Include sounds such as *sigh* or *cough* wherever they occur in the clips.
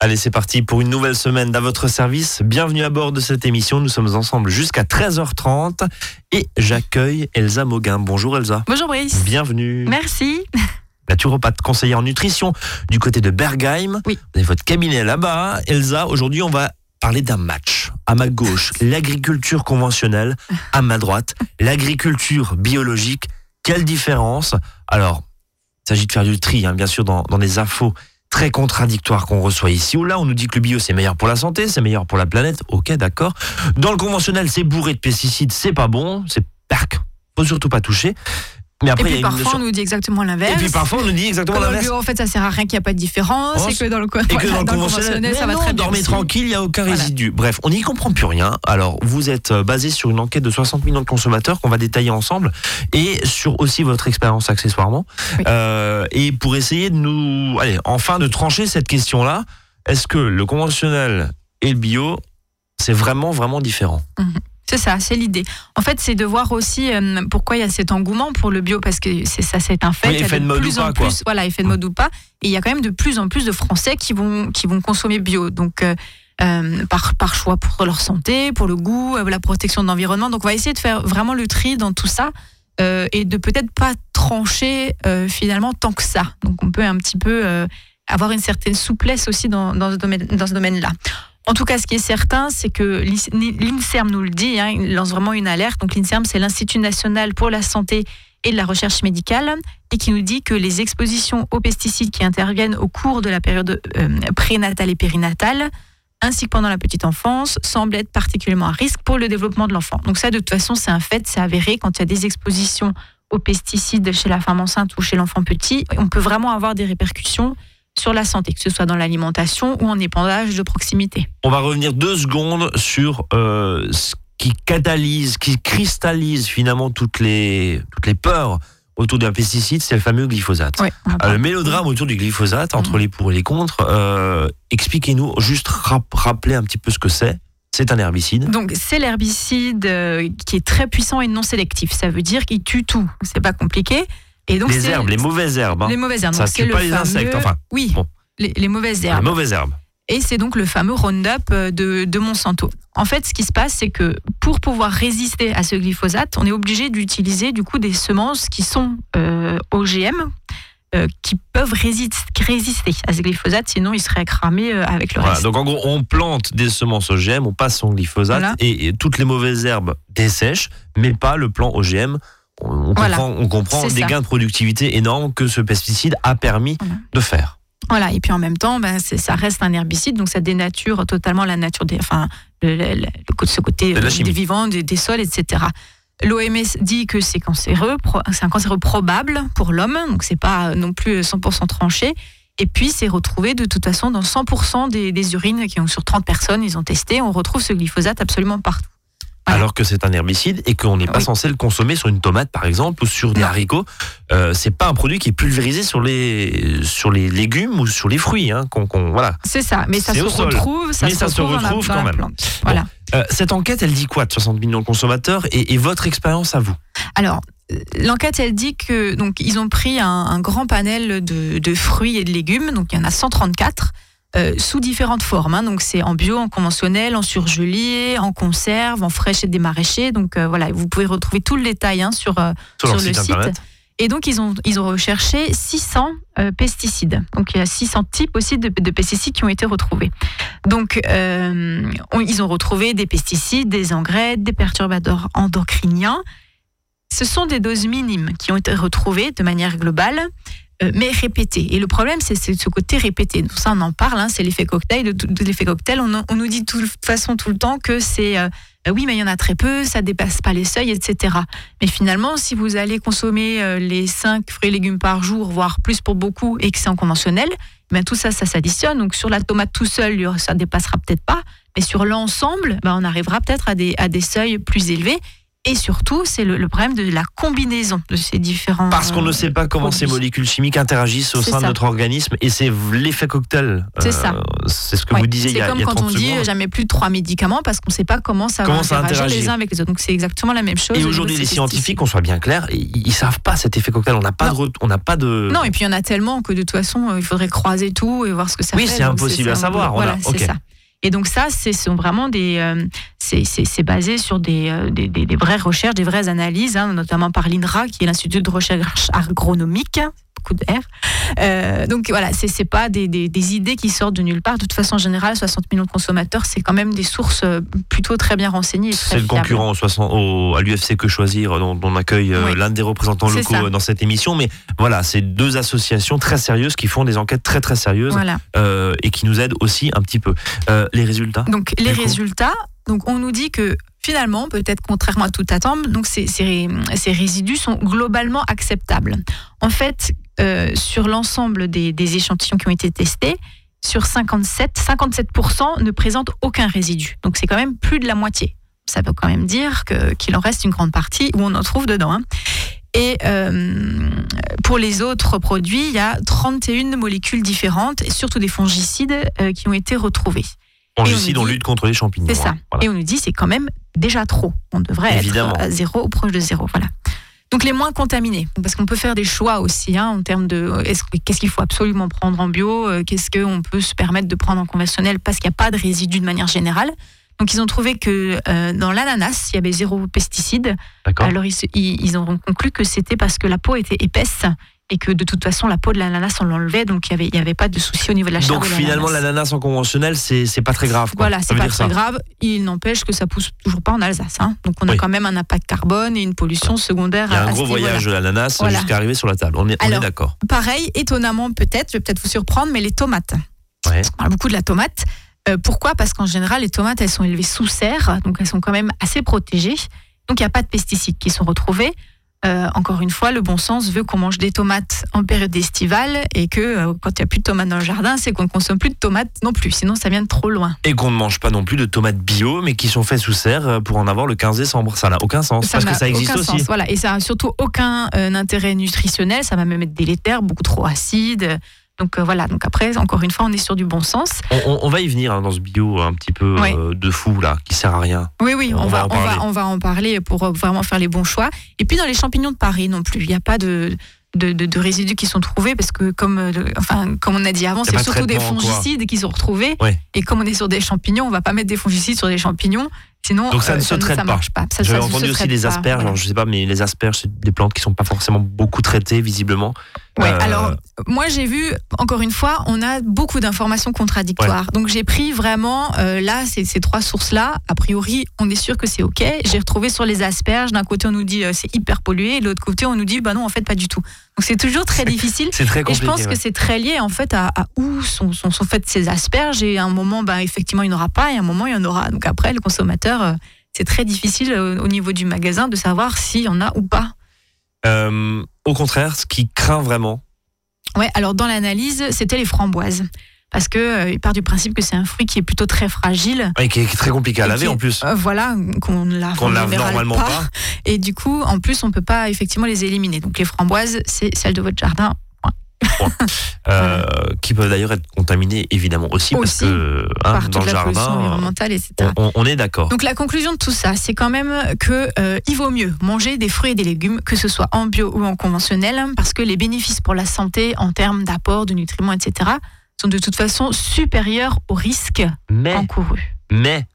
Allez, c'est parti pour une nouvelle semaine à votre service. Bienvenue à bord de cette émission. Nous sommes ensemble jusqu'à 13h30 et j'accueille Elsa Mauguin. Bonjour Elsa. Bonjour Brice. Bienvenue. Merci. *laughs* Naturopathe conseillère en nutrition du côté de Bergheim. Oui. Vous avez votre cabinet là-bas. Elsa, aujourd'hui, on va parler d'un match. À ma gauche, l'agriculture conventionnelle. À ma droite, l'agriculture biologique. Quelle différence? Alors, il s'agit de faire du tri, hein, bien sûr, dans, dans des infos très contradictoires qu'on reçoit ici ou là. On nous dit que le bio c'est meilleur pour la santé, c'est meilleur pour la planète. Ok, d'accord. Dans le conventionnel, c'est bourré de pesticides, c'est pas bon, c'est perc. Faut surtout pas toucher. Mais Et après, puis parfois, notion- on nous dit exactement l'inverse. Et puis parfois, on nous dit exactement Que dans le l'inverse. bio, en fait, ça sert à rien qu'il n'y a pas de différence. Oh, et que dans le, co- Et que *laughs* voilà, dans le dans le conventionnel, ça va non, très bien. dormez aussi. tranquille, il n'y a aucun Voilà. résidu. Bref, on n'y comprend plus rien. Alors, vous êtes euh, basé sur une enquête de 60 millions de consommateurs qu'on va détailler ensemble et sur aussi votre expérience accessoirement. Oui. Euh, et pour essayer de nous, allez, enfin de trancher cette question-là, est-ce que le conventionnel et le bio, c'est vraiment, vraiment différent? C'est ça, c'est l'idée. En fait, c'est de voir aussi euh, pourquoi il y a cet engouement pour le bio, parce que c'est ça, c'est un fait. Oui, Il y a effet de mode plus ou en pas, quoi. plus, voilà, effet de mode ou pas. Et il y a quand même de plus en plus de Français qui vont, qui vont consommer bio. Donc, euh, euh, par, par choix pour leur santé, pour le goût, la protection de l'environnement. Donc, on va essayer de faire vraiment le tri dans tout ça et de peut-être pas trancher finalement tant que ça. Donc, on peut un petit peu avoir une certaine souplesse aussi dans, dans ce domaine, dans ce domaine-là. En tout cas, ce qui est certain, c'est que l'INSERM nous le dit, hein, il lance vraiment une alerte. Donc l'INSERM, c'est l'Institut national pour la santé et la recherche médicale, et qui nous dit que les expositions aux pesticides qui interviennent au cours de la période euh, prénatale et périnatale, ainsi que pendant la petite enfance, semblent être particulièrement à risque pour le développement de l'enfant. Donc ça, de toute façon, c'est un fait, c'est avéré. Quand il y a des expositions aux pesticides chez la femme enceinte ou chez l'enfant petit, on peut vraiment avoir des répercussions sur la santé, que ce soit dans l'alimentation ou en épandage de proximité. On va revenir deux secondes sur euh, ce qui catalyse, qui cristallise finalement toutes les, toutes les peurs autour d'un pesticide, c'est le fameux glyphosate. Ouais, Euh, le mélodrame autour du glyphosate, entre Mhm. les pour et les contre, euh, expliquez-nous, juste rap- rappeler un petit peu ce que c'est. C'est un herbicide. Donc c'est l'herbicide euh, qui est très puissant et non sélectif. Ça veut dire qu'il tue tout. C'est pas compliqué. Et donc les herbes, les mauvaises herbes. hein. les mauvaises herbes. Ça Donc, tue le pas les fameux- insectes, enfin, oui, bon. les, les mauvaises Les herbes. mauvaises herbes. Et c'est donc le fameux Roundup euh, de, de Monsanto. En fait, ce qui se passe, c'est que pour pouvoir résister à ce glyphosate, on est obligé d'utiliser du coup des semences qui sont euh, OGM, euh, qui peuvent résister, résister à ce glyphosate, sinon ils seraient cramés euh, avec le Voilà, reste. donc en gros, on plante des semences OGM, on passe son glyphosate Voilà. et, et toutes les mauvaises herbes dessèchent, mais pas le plan OGM. On, Voilà. comprend, on comprend ça. gains de productivité énormes que ce pesticide a permis Voilà. de faire. Voilà, et puis en même temps, ben, ça reste un herbicide, donc ça dénature totalement la nature des, enfin, le, le- le- le- ce côté De euh, des vivants, des, des sols, etc. L'OMS dit que c'est cancéreux, c'est un cancéreux probable pour l'homme, donc c'est pas non plus 100% tranché. Et puis c'est retrouvé de toute façon dans 100% des, des urines qui ont sur 30 personnes, ils ont testé, on retrouve ce glyphosate absolument partout. Voilà. Alors que c'est un herbicide et qu'on n'est pas Oui. censé le consommer sur une tomate par exemple ou sur des Non. haricots. Euh, c'est pas un produit qui est pulvérisé sur les sur les légumes ou sur les fruits. Hein, qu'on- qu'on- voilà. C'est ça, mais ça se retrouve, ça Mais se ça se retrouve, quand même. Voilà. Euh, cette enquête, elle dit quoi de 60 millions de consommateurs et, et votre expérience à vous? Alors, euh, l'enquête, elle dit que donc ils ont pris un, un grand panel de, de fruits et de légumes, donc il y en a 134. Euh, sous différentes formes, hein. donc c'est en bio, en conventionnel, en surgelé, en conserve, en fraîche et des maraîchers. Donc euh, voilà, vous pouvez retrouver tout le détail hein, sur, euh, sur, leur sur le site Et donc, ils ont, ils ont recherché 600 euh, pesticides. Donc, il y a 600 types aussi de, de pesticides qui ont été retrouvés. Donc, on- ils ont retrouvé des pesticides, des engrais, des perturbateurs endocriniens. Ce sont des doses minimes qui ont été retrouvées de manière globale, euh, mais répétées. Et le problème, c'est ce côté répété. Donc, ça, on en parle, hein, c'est l'effet cocktail. De, l'effet cocktail, on, on nous dit de toute façon tout le temps que c'est euh, euh, oui, mais il y en a très peu, ça dépasse pas les seuils, etc. Mais finalement, si vous allez consommer euh, les 5 fruits et légumes par jour, voire plus pour beaucoup, et que c'est en conventionnel, ben tout ça, ça s'additionne. Donc sur la tomate tout seul, ça dépassera peut-être pas, mais sur l'ensemble, ben, on arrivera peut-être à des, à des seuils plus élevés. Et surtout, c'est le, le problème de la combinaison de ces différents. Parce qu'on ne sait pas comment ces molécules chimiques interagissent au C'est sein de notre organisme et c'est l'effet cocktail. C'est ça. C'est ce que Ouais. vous disiez il y C'est a, comme il y a quand 30 on dit secondes. euh, jamais plus de trois médicaments parce qu'on ne sait pas comment ça Comment va ça interagir interagit. les uns avec les autres. Donc c'est exactement la même chose. Et aujourd'hui, les scientifiques, qu'on soit bien clair, ils, ils savent pas cet effet cocktail. On n'a pas de, on n'a pas de. Non, et puis il y en a tellement que de toute façon, euh, il faudrait croiser tout et voir ce que ça Oui, fait. c'est Donc, impossible à c'est savoir. On Voilà, c'est ça. Et donc ça, ce sont vraiment des, euh, c'est- basé sur des, euh, des, des- des vraies recherches, des vraies analyses, hein, notamment par l'INRA, qui est l'Institut de recherche agronomique, beaucoup de R. Euh, donc voilà, c'est c'est pas des, des, des idées qui sortent de nulle part. De toute façon, en général, 60 millions de consommateurs, c'est quand même des sources euh, plutôt très bien renseignées. C'est le concurrent au 60 au- à l'UFC Que Choisir, dont dont on accueille euh, Oui. l'un des représentants locaux ça. euh, dans cette émission. Mais voilà, c'est deux associations très sérieuses qui font des enquêtes très très sérieuses Voilà. euh, et qui nous aident aussi un petit peu. Euh, les résultats Donc les résultats, donc on nous dit que finalement, peut-être contrairement à tout attendre, donc ces, ces- ces résidus sont globalement acceptables. En fait, euh, sur l'ensemble des, des échantillons qui ont été testés, sur 57, 57% ne présentent aucun résidu. Donc c'est quand même plus de la moitié. Ça veut quand même dire qu'il en reste une grande partie où on en trouve dedans. hein. Et euh, pour les autres produits, il y a 31 molécules différentes, et surtout des fongicides euh, qui ont été retrouvés. Fongicides, on dit- lutte contre les champignons. C'est ça. hein. Voilà. Et on nous dit c'est quand même déjà trop. On devrait Évidemment. être à zéro ou proche de zéro. Voilà. Donc les moins contaminés, parce qu'on peut faire des choix aussi hein, en termes de que- qu'est-ce qu'il faut absolument prendre en bio, euh, qu'est-ce qu'on peut se permettre de prendre en conventionnel parce qu'il n'y a pas de résidus de manière générale. Donc ils ont trouvé que euh, dans l'ananas, il y avait zéro pesticide. D'accord. Alors ils ont conclu que c'était parce que la peau était épaisse et que de toute façon la peau de l'ananas on l'enlevait, donc il n'y avait, y avait pas de souci au niveau de la chair Donc de finalement, l'ananas. en conventionnel, c'est pas très grave. quoi. Voilà, c'est pas très ça. grave. Il n'empêche que ça pousse toujours pas en Alsace. hein. Donc on a quand même un impact carbone et une pollution secondaire. Il y a un gros voyage de l'ananas Voilà. jusqu'à arriver sur la table. On est, d'accord. Pareil, étonnamment peut-être, je vais peut-être vous surprendre, mais les tomates. Ouais. On parle beaucoup de la tomate. Euh, pourquoi? Parce qu'en général, les tomates, elles sont élevées sous serre, donc elles sont quand même assez protégées. Donc il n'y a pas de pesticides qui sont retrouvés. Euh, encore une fois, le bon sens veut qu'on mange des tomates en période estivale et que euh, quand il n'y a plus de tomates dans le jardin, c'est qu'on ne consomme plus de tomates non plus, sinon ça vient de trop loin. Et qu'on ne mange pas non plus de tomates bio, mais qui sont faites sous serre euh, pour en avoir le 15 décembre. Ça n'a aucun sens. parce que ça existe aucun aussi. sens, voilà. Et ça n'a surtout aucun euh, intérêt nutritionnel, ça va même être délétère, beaucoup trop acide. Donc euh, voilà, donc après, encore une fois, on est sur du bon sens. On, on- on va y venir hein, dans ce bio un petit peu euh, de fou, là, qui sert à rien. Oui, oui, on, On va, on, parler. va, on va en parler pour euh, vraiment faire les bons choix. Et puis dans les champignons de Paris non plus, il n'y a pas de, de, de- de résidus qui sont trouvés parce que, comme, euh, enfin, comme on a dit avant, c'est de surtout des quoi. fongicides qui sont retrouvés. Ouais. Et comme on est sur des champignons, on va pas mettre des fongicides sur des champignons. Sinon, Donc ça ne se traite ça pas. pas. J'avais ne entendu aussi pas, asperges. Alors, je sais pas, mais les asperges, c'est des plantes qui sont pas forcément beaucoup traitées, visiblement. Ouais, Euh, alors moi j'ai vu, encore une fois, on a beaucoup d'informations contradictoires. Donc j'ai pris vraiment, euh, là, ces, ces trois sources-là, a priori, on est sûr que c'est OK. J'ai retrouvé sur les asperges, d'un côté on nous dit euh, c'est hyper pollué, et de l'autre côté on nous dit bah non, en fait pas du tout. Donc c'est toujours très *laughs* difficile. C'est très Et compliqué. je pense ouais. que c'est très lié en fait à, à où sont, sont, sont faites ces asperges. Et à un moment, bah, effectivement, il n'y en aura pas, et à un moment, il y en aura. Donc après, le consommateur, euh, c'est très difficile euh, au niveau du magasin de savoir s'il y en a ou pas. Euh, au contraire, ce qui craint vraiment, Ouais, alors dans l'analyse, c'était les framboises. Parce que euh, il part du principe que c'est un fruit qui est plutôt très fragile. et qui est très compliqué à laver en plus, Euh, voilà, qu'on ne lave, en lave normalement pas. pas. Et du coup, en plus, on peut pas effectivement les éliminer. Donc les framboises, c'est celles de votre jardin. *laughs* euh, qui peuvent d'ailleurs être contaminés évidemment aussi, parce que hein, par dans le la pollution jardin, environnementale, etc. on, on- on est d'accord. Donc la conclusion de tout ça, c'est quand même que euh, il vaut mieux manger des fruits et des légumes, que ce soit en bio ou en conventionnel, parce que les bénéfices pour la santé en termes d'apport de nutriments, etc., sont de toute façon supérieurs aux risques Mais, encourus. mais,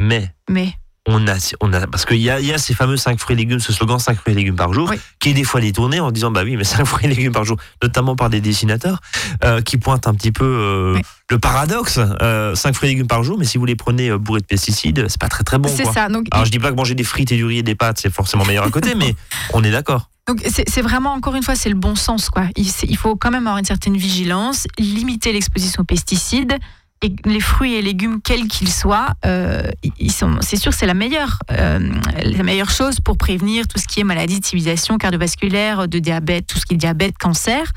mais, Mais on a, on a parce qu'il y a, il y a ces fameux 5 fruits et légumes, ce slogan 5 fruits et légumes par jour, Oui. qui est des fois détourné en disant bah oui, mais 5 *laughs* fruits et légumes par jour, notamment par des dessinateurs, euh, qui pointent un petit peu euh, Oui. le paradoxe. Euh, 5 fruits et légumes par jour, mais si vous les prenez euh, bourrés de pesticides, c'est pas très très bon. c'est ça. Donc Alors je dis pas que manger des frites et du riz et des pâtes, c'est forcément meilleur à côté, mais *laughs* on est d'accord. Donc c'est vraiment encore une fois c'est le bon sens quoi. Il, il faut quand même avoir une certaine vigilance, limiter l'exposition aux pesticides et les fruits et légumes quels qu'ils soient, euh, c'est sûr c'est la meilleure euh, la meilleure chose pour prévenir tout ce qui est maladie de civilisation cardiovasculaire, de diabète, tout ce qui est diabète, cancer.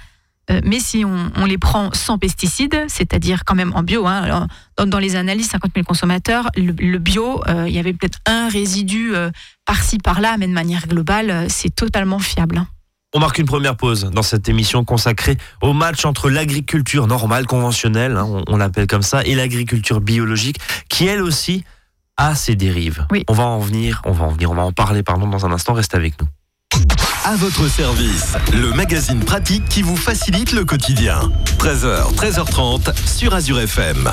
Euh, mais si on, les prend sans pesticides, c'est-à-dire quand même en bio, hein, dans, les analyses 50 000 consommateurs, le, bio, euh, il y avait peut-être un résidu par-ci par-là, mais de manière globale, c'est totalement fiable. On marque une première pause dans cette émission consacrée au match entre l'agriculture normale, conventionnelle, hein, on, l'appelle comme ça, et l'agriculture biologique, qui elle aussi a ses dérives. On va en venir, on va en venir, on va en parler pardon dans un instant. Reste avec nous. À votre service, le magazine pratique qui vous facilite le quotidien. 13h, 13h30 sur Azure FM.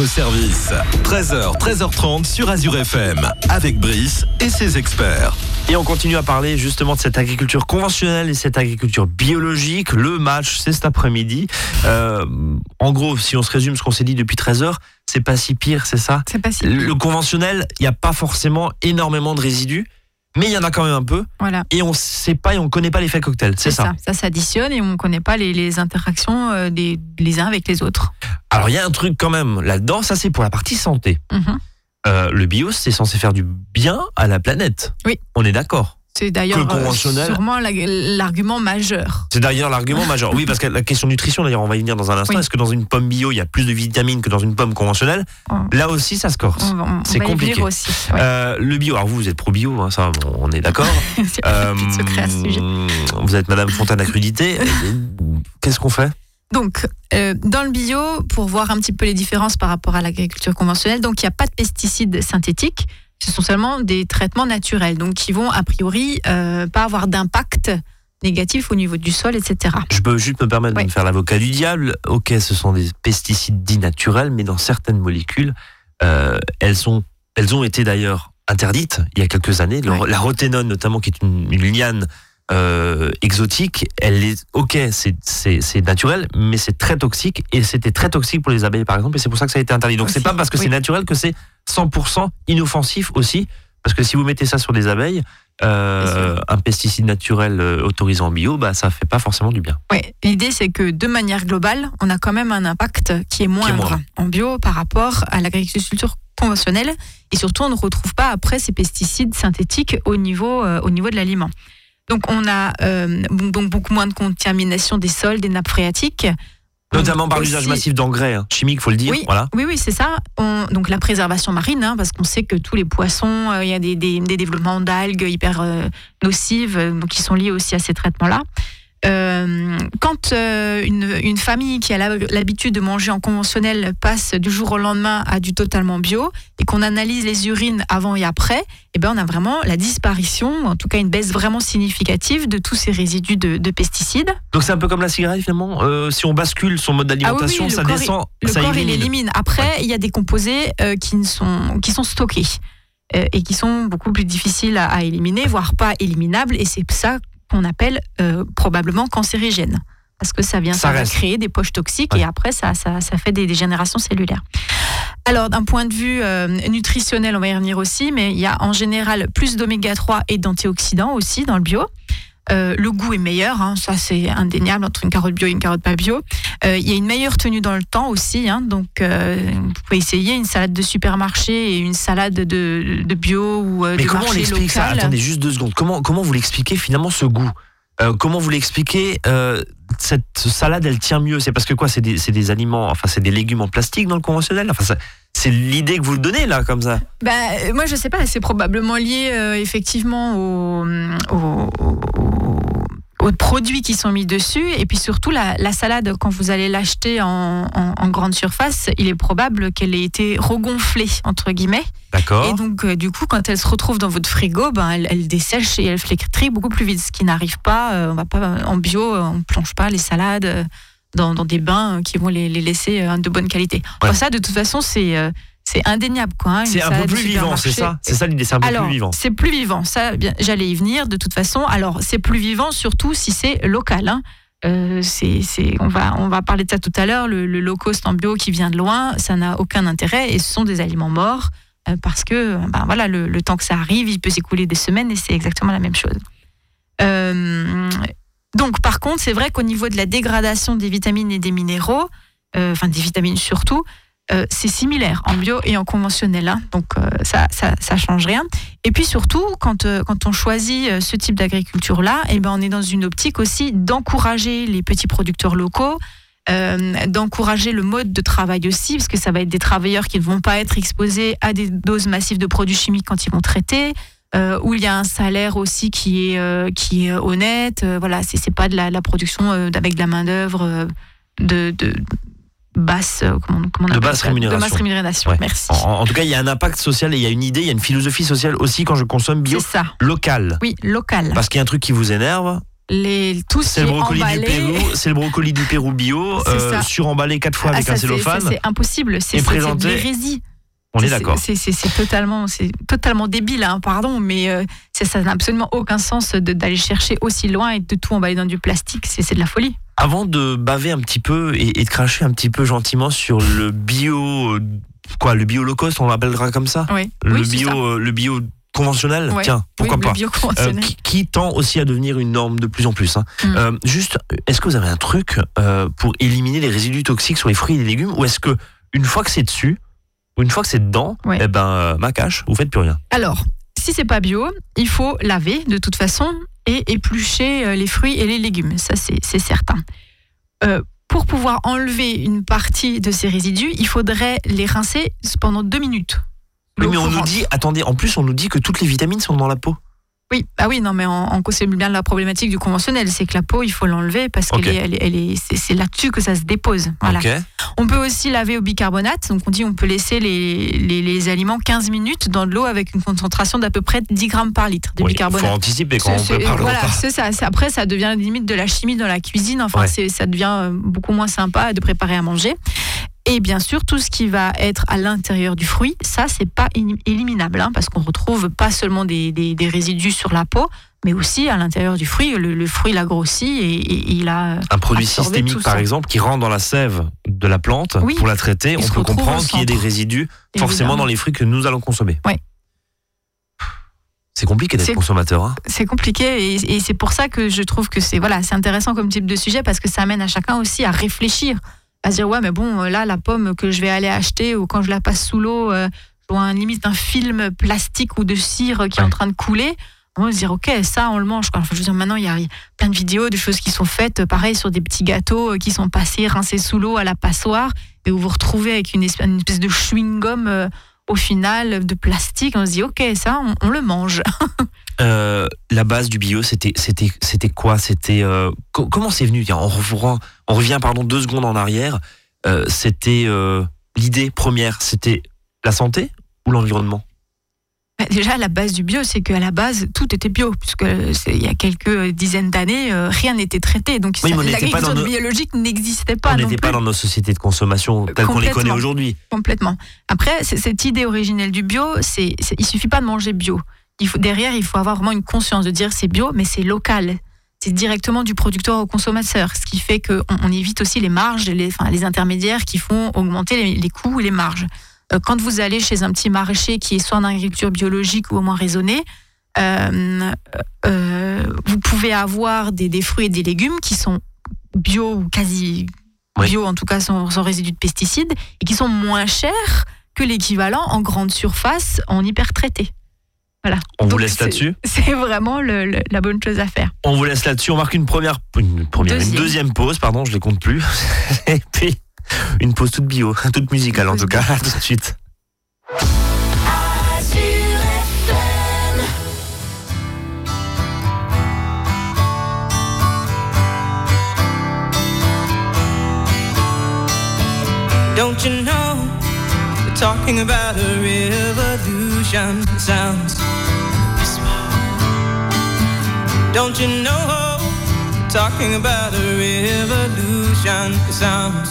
Votre service. 13h, 13h30 sur Azure FM, avec Brice et ses experts. Et on continue à parler justement de cette agriculture conventionnelle et cette agriculture biologique. Le match, c'est cet après-midi. Euh, en gros, si on se résume ce qu'on s'est dit depuis 13 h c'est pas si pire, c'est ça? C'est pas si pire. Le conventionnel, il n'y a pas forcément énormément de résidus mais il y en a quand même un peu. Voilà. Et on sait pas et on connaît pas l'effet cocktail, c'est ça? ça. s'additionne et on connaît pas les, interactions euh, des, les uns avec les autres. Alors il y a un truc quand même là-dedans, ça c'est pour la partie santé. Mhm. Euh, le bio, c'est censé faire du bien à la planète. Oui. On est d'accord. C'est d'ailleurs euh, sûrement l'argument majeur. C'est d'ailleurs l'argument majeur. Oui, parce que la question nutrition, d'ailleurs, on va y venir dans un instant. Est-ce que dans une pomme bio, il y a plus de vitamines que dans une pomme conventionnelle Là aussi, ça se corse. C'est compliqué. Aussi, euh, le bio, alors vous, vous êtes pro bio, hein, ça, on est d'accord. *laughs* euh, vous êtes Madame Fontaine à crudité. *laughs* Qu'est-ce qu'on fait? Donc, euh, dans le bio, pour voir un petit peu les différences par rapport à l'agriculture conventionnelle, donc il n'y a pas de pesticides synthétiques ce sont seulement des traitements naturels, donc qui vont a priori euh, pas avoir d'impact négatif au niveau du sol, etc. Je peux juste me permettre de me faire l'avocat du diable. Ok, ce sont des pesticides dits naturels, mais dans certaines molécules, euh, elles, sont, elles ont été d'ailleurs interdites il y a quelques années. La roténone, notamment, qui est une, une liane euh, exotique, elle est ok, c'est- naturel, mais c'est très toxique et c'était très toxique pour les abeilles, par exemple, et c'est pour ça que ça a été interdit. Donc c'est pas parce que oui. c'est naturel que c'est 100% inoffensif aussi, parce que si vous mettez ça sur des abeilles, euh, un pesticide naturel euh, autorisé en bio, bah ça fait pas forcément du bien. Ouais, l'idée c'est que de manière globale, on a quand même un impact qui est moindre moindre. en bio par rapport à l'agriculture conventionnelle et surtout on ne retrouve pas après ces pesticides synthétiques au niveau, euh, au niveau de l'aliment. Donc on a euh, donc beaucoup moins de contamination des sols, des nappes phréatiques. Notamment par l'usage massif d'engrais hein, chimiques, faut le dire. Oui, Voilà. oui, oui, c'est ça. On- donc la préservation marine, hein, parce qu'on sait que tous les poissons, euh, il y a des, des- des développements d'algues hyper euh, nocives, qui sont liés aussi à ces traitements-là. Euh, quand euh, une, une famille qui a l'habitude de manger en conventionnel passe du jour au lendemain à du totalement bio et qu'on analyse les urines avant et après, eh ben on a vraiment la disparition, ou en tout cas une baisse vraiment significative de tous ces résidus de, de pesticides. Donc c'est un peu comme la cigarette finalement. Euh, si on bascule son mode d'alimentation, Ah oui, oui, ça descend, Le ça corps, il élimine. élimine. Après, il y a des composés qui, ne sont, qui sont stockés et qui sont beaucoup plus difficiles à, à éliminer, voire pas éliminables. Et c'est ça qu'on appelle euh, probablement cancérigène. Parce que ça vient Ça créer des poches toxiques Ouais. et après, ça, ça, ça fait des dégénérations cellulaires. Alors, d'un point de vue euh, nutritionnel, on va y revenir aussi, mais il y a en général plus d'oméga 3 et d'antioxydants aussi dans le bio. Euh, le goût est meilleur, hein, ça c'est indéniable entre une carotte bio et une carotte pas bio. Euh, il y a une meilleure tenue dans le temps aussi, hein, donc euh, vous pouvez essayer une salade de supermarché et une salade de, de bio ou Mais de comment on l'explique ça? Attendez juste deux secondes. Comment, comment vous l'expliquez finalement ce goût? Comment vous l'expliquez Cette salade, elle tient mieux? C'est parce que quoi? C'est des, c'est des aliments, enfin c'est des légumes en plastique dans le conventionnel? Enfin, ça- c'est l'idée que vous le donnez là, comme ça. Bah, moi, je sais pas, c'est probablement lié euh, effectivement aux- aux produits qui sont mis dessus. Et puis surtout, la, la salade, quand vous allez l'acheter en, en- en grande surface, il est probable qu'elle ait été regonflée, entre guillemets. Et D'accord. donc, euh, du coup, quand elle se retrouve dans votre frigo, ben, elle, elle dessèche et elle flétrit beaucoup plus vite. Ce qui n'arrive pas, euh, on va pas en bio, euh, on plonge pas les salades dans, dans des bains qui vont les, les laisser de bonne qualité. Enfin, ça, de toute façon, c'est c'est indéniable. quoi. hein, C'est un peu plus vivant, c'est ça? C'est ça l'idée, c'est un peu Alors, plus vivant. c'est plus vivant. Ça, bien, j'allais y venir de toute façon. Alors, c'est plus vivant surtout si c'est local. hein. Euh, c'est, on, va, on va parler de ça tout à l'heure. Le, le low cost en bio qui vient de loin, ça n'a aucun intérêt et ce sont des aliments morts euh, parce que ben, voilà, le, le temps que ça arrive, il peut s'écouler des semaines et c'est exactement la même chose. Euh, donc, par contre, c'est vrai qu'au niveau de la dégradation des vitamines et des minéraux, enfin des vitamines surtout, euh, c'est similaire en bio et en conventionnel. hein. donc, euh, ça, ça, change rien. Et puis surtout, quand, euh, quand on choisit ce type d'agriculture-là, eh ben, on est dans une optique aussi d'encourager les petits producteurs locaux, d'encourager le mode de travail aussi, parce que ça va être des travailleurs qui ne vont pas être exposés à des doses massives de produits chimiques quand ils vont traiter. où il y a un salaire aussi qui est qui est honnête voilà c'est pas de la, la production avec de la main d'œuvre de, de basse euh, comment, comment on De basse rémunération. de basse rémunération Ouais. merci En, en tout cas, il y a un impact social et il y a une idée, il y a une philosophie sociale aussi quand je consomme bio c'est ça local. oui local Parce qu'il y a un truc qui vous énerve, les tout ce c'est le brocoli emballé du Pérou, c'est le brocoli du Pérou bio, C'est euh, ça. suremballé quatre fois Ah, avec ça, un cellophane. c'est impossible c'est présenté- l'hérésie On est d'accord. C'est totalement, totalement débile, hein, pardon, mais euh, ça n'a absolument aucun sens d'aller chercher aussi loin et de tout emballer dans du plastique. C'est de la folie. Avant de baver un petit peu et, et de cracher un petit peu gentiment sur le bio, euh, quoi, le bio low cost, on l'appellera comme ça? Oui, Le oui, bio, ça. euh, le bio conventionnel, Ouais. tiens, pourquoi Oui, pas? Le bio Euh, qui, qui tend aussi à devenir une norme de plus en plus. hein. Mm. Euh, juste, est-ce que vous avez un truc euh, pour éliminer les résidus toxiques sur les fruits et les légumes, ou est-ce que une fois que c'est dessus, une fois que c'est dedans, Ouais. eh ben, euh, ma cache, vous faites plus rien. Alors, si c'est pas bio, il faut laver de toute façon et éplucher euh, les fruits et les légumes. Ça, c'est certain. Euh, pour pouvoir enlever une partie de ces résidus, il faudrait les rincer pendant deux minutes. Oui, mais on nous dit, attendez, en plus on nous dit que toutes les vitamines sont dans la peau. Oui, ah oui, non, mais on, c'est bien la problématique du conventionnel, c'est que la peau, il faut l'enlever parce qu'elle est, elle est, c'est là-dessus que ça se dépose. Voilà. On peut aussi laver au bicarbonate, donc on dit on peut laisser les, les, aliments 15 minutes dans de l'eau avec une concentration d'à peu près 10 grammes par litre de bicarbonate. Il faut anticiper quand on prépare le Voilà, c'est ça. Après, ça devient limite de la chimie dans la cuisine. Enfin, ça devient euh, beaucoup moins sympa de préparer à manger. Et bien sûr, tout ce qui va être à l'intérieur du fruit, ça, c'est pas éliminable, hein, parce qu'on retrouve pas seulement des, des, résidus sur la peau, mais aussi à l'intérieur du fruit. Le, fruit l'a grossi et, il a. Un produit systémique, par exemple, qui rentre dans la sève de la plante pour la traiter, on peut comprendre qu'il y ait des résidus forcément dans les fruits que nous allons consommer. Oui. C'est compliqué d'être consommateur. Hein. C'est compliqué et, et c'est pour ça que je trouve que c'est voilà, c'est intéressant comme type de sujet parce que ça amène à chacun aussi à réfléchir à se dire ouais mais bon là la pomme que je vais aller acheter ou quand je la passe sous l'eau euh, je vois un limite un film plastique ou de cire qui est en train de couler. On va se dire ok ça on le mange quoi. je veux dire, maintenant il y a plein de vidéos de choses qui sont faites pareil sur des petits gâteaux euh, qui sont passés rincés sous l'eau à la passoire. Et où vous retrouvez avec une espèce, une espèce de chewing gum euh, au final de plastique on se dit ok ça on, le mange. *laughs* La base du bio c'était quoi? C'était comment c'est venu? On, on revient pardon deux secondes en arrière. Euh, c'était euh, l'idée première, c'était la santé ou l'environnement? Déjà, la base du bio, c'est qu'à la base, tout était bio, puisque il y a quelques dizaines d'années, euh, rien n'était traité. Donc, l'agriculture biologique n'existait pas. On n'était pas dans nos sociétés de consommation telles qu'on les connaît aujourd'hui. Complètement. Après, cette idée originelle du bio, c'est, il suffit pas de manger bio. Il faut, derrière, il faut avoir vraiment une conscience de dire c'est bio, mais c'est local c'est directement du producteur au consommateur, ce qui fait qu'on on évite aussi les marges, les, enfin, les intermédiaires qui font augmenter les, coûts et les marges. Euh, quand vous allez chez un petit maraîcher qui est soit en agriculture biologique ou au moins raisonnée, euh, euh, vous pouvez avoir des, des, fruits et des légumes qui sont bio ou quasi bio, en tout cas sans, sans résidus de pesticides, et qui sont moins chers que l'équivalent en grande surface en hyper traité. Voilà. On vous laisse là-dessus? C'est vraiment la bonne chose à faire. On vous laisse là-dessus. On marque une première, une, première deuxième. une deuxième pause, pardon, je les compte plus. *laughs* Et puis une pause toute bio, *laughs* toute musicale en tout cas. À tout de suite. Don't you know, talking about a revolution? Sounds Don't you know? Talking about a revolution? Sounds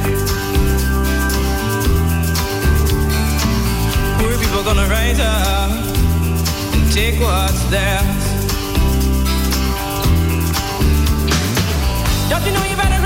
gonna rise up and take what's theirs. Don't you know you better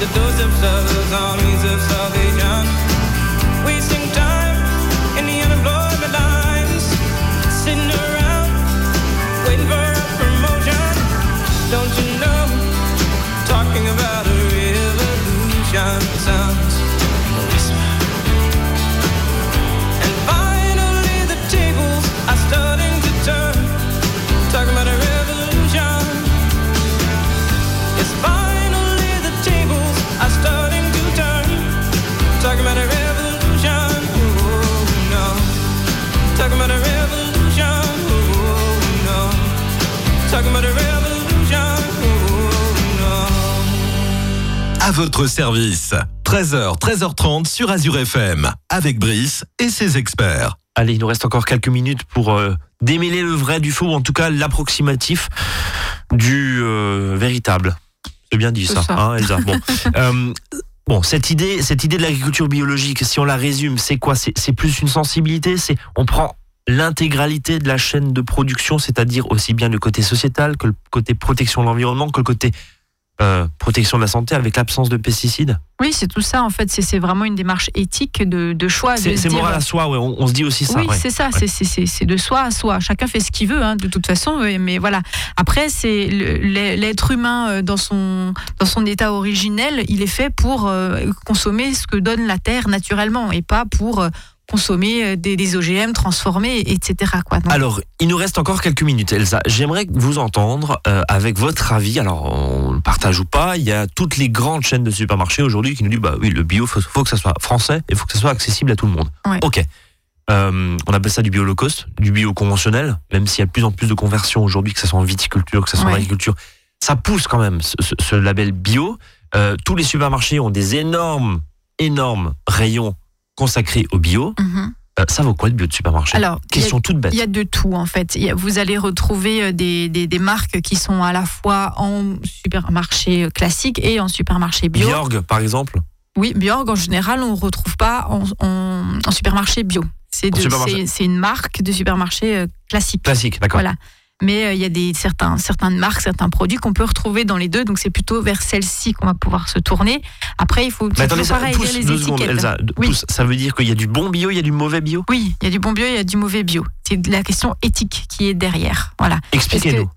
the doors themselves, armies of salvation. Votre service. 13h, 13h30 sur Azure FM, avec Brice et ses experts. Allez, il nous reste encore quelques minutes pour euh, démêler le vrai du faux, ou en tout cas l'approximatif du euh, véritable. C'est bien dit ça, ça. hein, Elsa. Bon, *laughs* Euh, bon, cette idée, cette idée de l'agriculture biologique, si on la résume, c'est quoi? C'est c'est plus une sensibilité? C'est on prend l'intégralité de la chaîne de production, c'est-à-dire aussi bien le côté sociétal que le côté protection de l'environnement, que le côté euh, protection de la santé avec l'absence de pesticides? Oui, c'est tout ça en fait. C'est vraiment une démarche éthique de, de choix. C'est moral à soi, ouais, on, on se dit aussi ça. oui, ouais. c'est ça, c'est- de soi à soi. Chacun fait ce qu'il veut, hein, de toute façon. Mais voilà. Après, c'est l'être humain euh, dans son dans son état originel, il est fait pour euh, consommer ce que donne la terre naturellement et pas pour euh, consommer euh, des, des OGM transformés, etc. Quoi. Alors, il nous reste encore quelques minutes, Elsa. J'aimerais vous entendre euh, avec votre avis. Alors, on le partage ou pas. Il y a toutes les grandes chaînes de supermarchés aujourd'hui qui nous disent bah oui, le bio, faut, faut que ça soit français et faut que ça soit accessible à tout le monde. Ouais. Ok. Euh, on appelle ça du bio low cost, du bio conventionnel, même s'il y a de plus en plus de conversions aujourd'hui, que ce soit en viticulture, que ce soit en agriculture. Ça pousse quand même ce, ce- ce label bio. Euh, tous les supermarchés ont des énormes, énormes rayons consacrés au bio. mhm. Euh, ça vaut quoi le bio de supermarché? Alors, il y a- Question toute bête. Il y a de tout en fait. A- vous allez retrouver euh, des, des, des marques qui sont à la fois en supermarché classique et en supermarché bio. Bjorg, par exemple? Oui, Bjorg en général on ne retrouve pas en, en- en supermarché bio. C'est En de- supermarché. c'est- c'est une marque de supermarché euh, classique. Classique, d'accord. Voilà. Mais euh, il y a des, certains, certaines marques, certains produits qu'on peut retrouver dans les deux. Donc c'est plutôt vers celle-ci qu'on va pouvoir se tourner. Après, il faut Mais attendez, ça, pareil, pousse les deux secondes, étiquettes. Elsa. d- Oui. pousse, ça veut dire qu'il y a du bon bio, il y a du mauvais bio? Oui, il y a du bon bio, il y a du mauvais bio. C'est de la question éthique qui est derrière. Voilà. Expliquez-nous.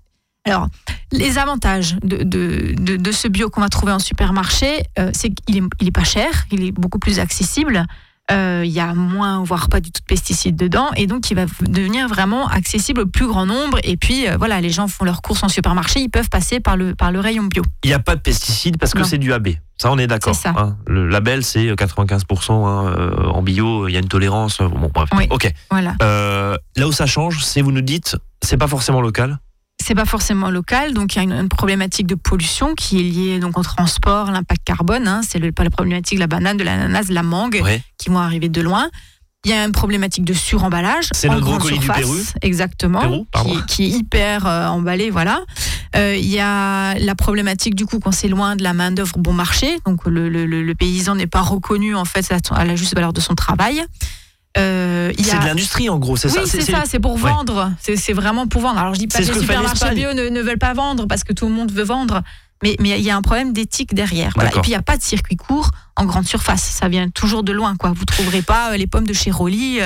Alors, les avantages de, de, de, de ce bio qu'on va trouver en supermarché, euh, c'est qu'il est, il est pas cher, il est beaucoup plus accessible. Euh, il y a moins, voire pas du tout de pesticides dedans, et donc il va devenir vraiment accessible au plus grand nombre. Et puis euh, voilà, les gens font leurs courses en supermarché, ils peuvent passer par le, par le rayon bio. Il n'y a pas de pesticides parce que c'est du AB. Ça, on est d'accord. C'est ça. hein. Le label, c'est 95% hein, euh, en bio. Il y a une tolérance. euh, Bon, bref. Oui. Ok. Voilà. Euh, là où ça change, c'est vous nous dites, c'est pas forcément local. C'est pas forcément local, donc il y a une, une problématique de pollution qui est liée donc au transport, l'impact carbone. hein, c'est le- pas la problématique de la banane, de l'ananas, de la mangue. Ouais. qui vont arriver de loin. Il y a une problématique de suremballage. C'est notre grande brocoli du Pérou. Exactement. Pérou, qui, qui est hyper euh, emballé, voilà. Euh, il y a la problématique du coup quand c'est loin de la main d'œuvre bon marché, donc le, le- le- le paysan n'est pas reconnu en fait à la juste valeur de son travail. Euh, C'est de l'industrie, en gros. C'est oui, ça. c'est ça, c'est pour vendre. C'est c'est vraiment pour vendre. Alors je dis pas que les supermarchés bio ne, ne veulent pas vendre parce que tout le monde veut vendre. Mais mais il y a un problème d'éthique derrière. Voilà. Et puis il n'y a pas de circuit court en grande surface. Ça vient toujours de loin. Quoi. Vous trouverez pas euh, les pommes de chez Rolly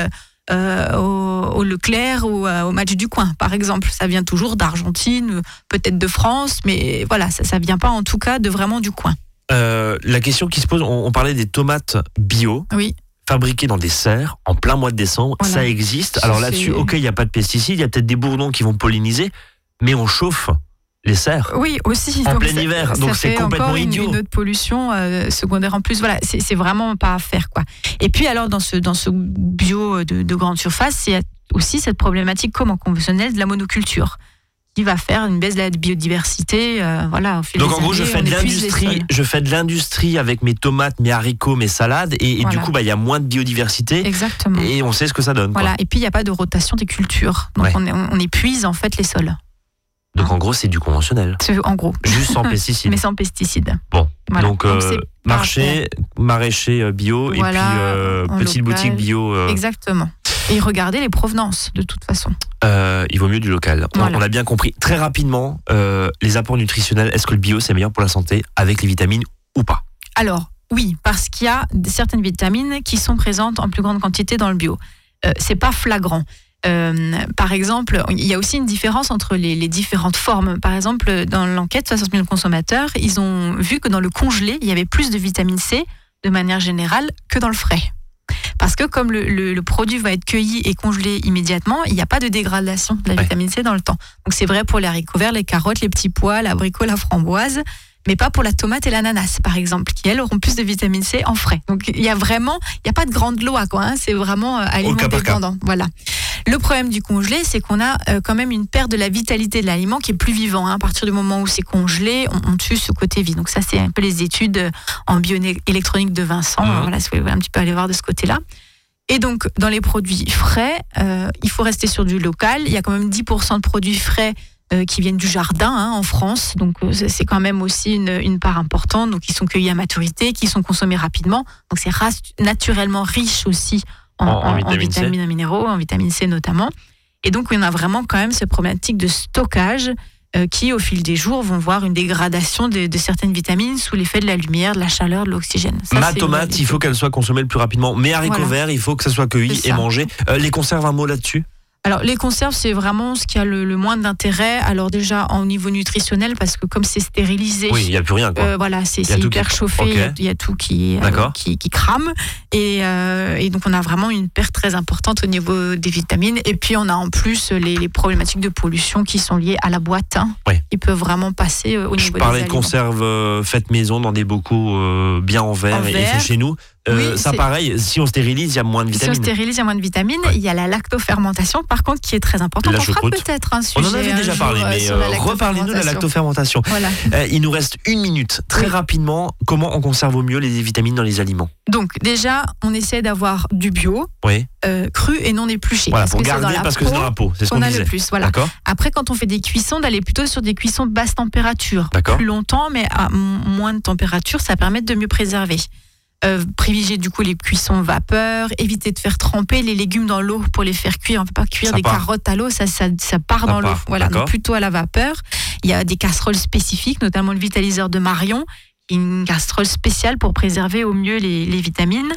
euh, au, au Leclerc ou euh, au match du coin, par exemple. Ça vient toujours d'Argentine, peut-être de France, mais voilà, ça ça vient pas en tout cas de vraiment du coin. Euh, la question qui se pose, on, on parlait des tomates bio. Oui. Fabriquées dans des serres en plein mois de décembre, Voilà. ça existe. Alors là-dessus, ok, il n'y a pas de pesticides, il y a peut-être des bourdons qui vont polliniser, mais on chauffe les serres. Oui, aussi. En Donc plein hiver, donc c'est complètement une, idiot. une autre pollution euh, secondaire en plus. Voilà, c'est vraiment pas à faire quoi. Et puis alors dans ce dans ce bio de, de grande surface, il y a aussi cette problématique comme en conventionnel de la monoculture qui va faire une baisse de la biodiversité. euh, voilà. Au fil Donc des en gros, je fais de l'industrie, je fais de l'industrie avec mes tomates, mes haricots, mes salades, et, et du coup, bah, il y a moins de biodiversité, Exactement. et on sait ce que ça donne. quoi. Voilà. Et puis il n'y a pas de rotation des cultures. Donc Ouais. on, épuise en fait les sols. Donc en gros, c'est du conventionnel, C'est- En gros. juste sans *laughs* pesticides. Mais sans pesticides. Bon, Voilà. donc, euh, marché, maraîcher euh, bio, Voilà, et puis euh, petite local. boutique bio. euh, Exactement. Et regardez les provenances de toute façon. euh, il vaut mieux du local. On, Voilà. on a bien compris. Très rapidement, euh, les apports nutritionnels, est-ce que le bio c'est meilleur pour la santé avec les vitamines ou pas? Alors, oui, parce qu'il y a certaines vitamines qui sont présentes en plus grande quantité dans le bio. Euh, c'est pas flagrant. Euh, par exemple, il y a aussi une différence entre les, les différentes formes. Par exemple, dans l'enquête 60 000 consommateurs, ils ont vu que dans le congelé, il y avait plus de vitamine C de manière générale que dans le frais. Parce que comme le, le- le produit va être cueilli et congelé immédiatement, il n'y a pas de dégradation de la Ouais. vitamine C dans le temps. Donc c'est vrai pour les haricots verts, les carottes, les petits pois, l'abricot, la framboise. Mais pas pour la tomate et l'ananas, par exemple, qui elles auront plus de vitamine C en frais. Donc il y a vraiment, il n'y a pas de grande loi, quoi. Hein, c'est vraiment euh, aliment dépendant. Voilà. Le problème du congelé, c'est qu'on a euh, quand même une perte de la vitalité de l'aliment qui est plus vivant. hein. À partir du moment où c'est congelé, on, on tue ce côté vie. Donc ça, c'est un peu les études euh, en bioélectronique de Vincent. Mhm. Voilà, si vous voulez un petit peu aller voir de ce côté-là. Et donc, dans les produits frais, euh, il faut rester sur du local. Il y a quand même 10% de produits frais euh, qui viennent du jardin hein, en France. Donc, euh, c'est quand même aussi une, une part importante. Donc, ils sont cueillis à maturité, qui sont consommés rapidement. Donc, c'est naturellement riche aussi en, En- vitamine vitamines et minéraux, en vitamine C notamment. Et donc, on a vraiment quand même cette problématique de stockage euh, qui, au fil des jours, vont voir une dégradation de, de certaines vitamines sous l'effet de la lumière, de la chaleur, de l'oxygène. Ma tomate, il faut qu'elle soit consommée le plus rapidement. Mes haricots Voilà. verts, il faut que ça soit cueilli et mangé. Euh, les conserves, un mot là-dessus? Alors, les conserves, c'est vraiment ce qui a le, le moins d'intérêt. Alors, déjà, au niveau nutritionnel, parce que comme c'est stérilisé, Oui, il n'y a plus rien. Quoi. euh, voilà, c'est hyper qui- chauffé, il y a- il y, a tout qui, euh, qui, qui crame. Et, euh, et donc, on a vraiment une perte très importante au niveau des vitamines. Et puis, on a en plus les, les problématiques de pollution qui sont liées à la boîte. Hein, Oui. Qui peuvent vraiment passer au Je niveau parlais des de aliments. conserves euh, faites maison dans des bocaux bien en verre En et verre. fait chez nous. Euh, Oui, ça, c'est- pareil, si on stérilise, il y a moins de Si on vitamines. stérilise, il y a moins de vitamines. Ouais. Il y a la lactofermentation, par contre, qui est très importante. La on fera peut-être un sujet. on en avait déjà parlé, euh, mais euh, reparlez-nous de la lactofermentation. Voilà. Euh, il nous reste une minute. Très Oui. rapidement, comment on conserve au mieux les vitamines dans les aliments? Donc déjà, on essaie d'avoir du bio, Oui, cru et non épluché. voilà, parce pour que garder, parce que c'est dans la peau. C'est ce qu'on a disait. le plus. Voilà. D'accord Après, quand on fait des cuissons, d'aller plutôt sur des cuissons basse température. D'accord. Plus longtemps, mais à moins de température, ça permet de mieux préserver. Euh, privilégier du coup les cuissons vapeur, éviter de faire tremper les légumes dans l'eau pour les faire cuire. On ne peut pas cuire Ça des part. carottes à l'eau, ça, ça, ça part dans l'eau. Voilà, donc plutôt à la vapeur. Il y a des casseroles spécifiques, notamment le vitaliseur de Marion, une casserole spéciale pour préserver au mieux les, les vitamines.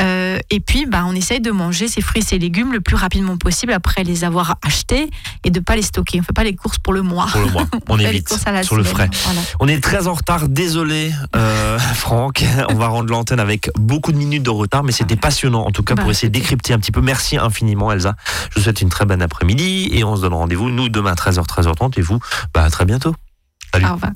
Euh, et puis, bah, on essaye de manger ces fruits et ces légumes le plus rapidement possible après les avoir achetés et de pas les stocker. On fait pas les courses pour le mois. Pour le mois, *laughs* on évite sur le frais. Voilà. On est très en retard, désolé euh, *laughs* Franck. On va rendre l'antenne avec beaucoup de minutes de retard, mais c'était passionnant en tout cas pour Bah, essayer de décrypter un petit peu. Merci infiniment Elsa. Je vous souhaite une très bonne après-midi et on se donne rendez-vous nous demain à 13h, 13h30 et vous, bah, à très bientôt. Salut. Au revoir.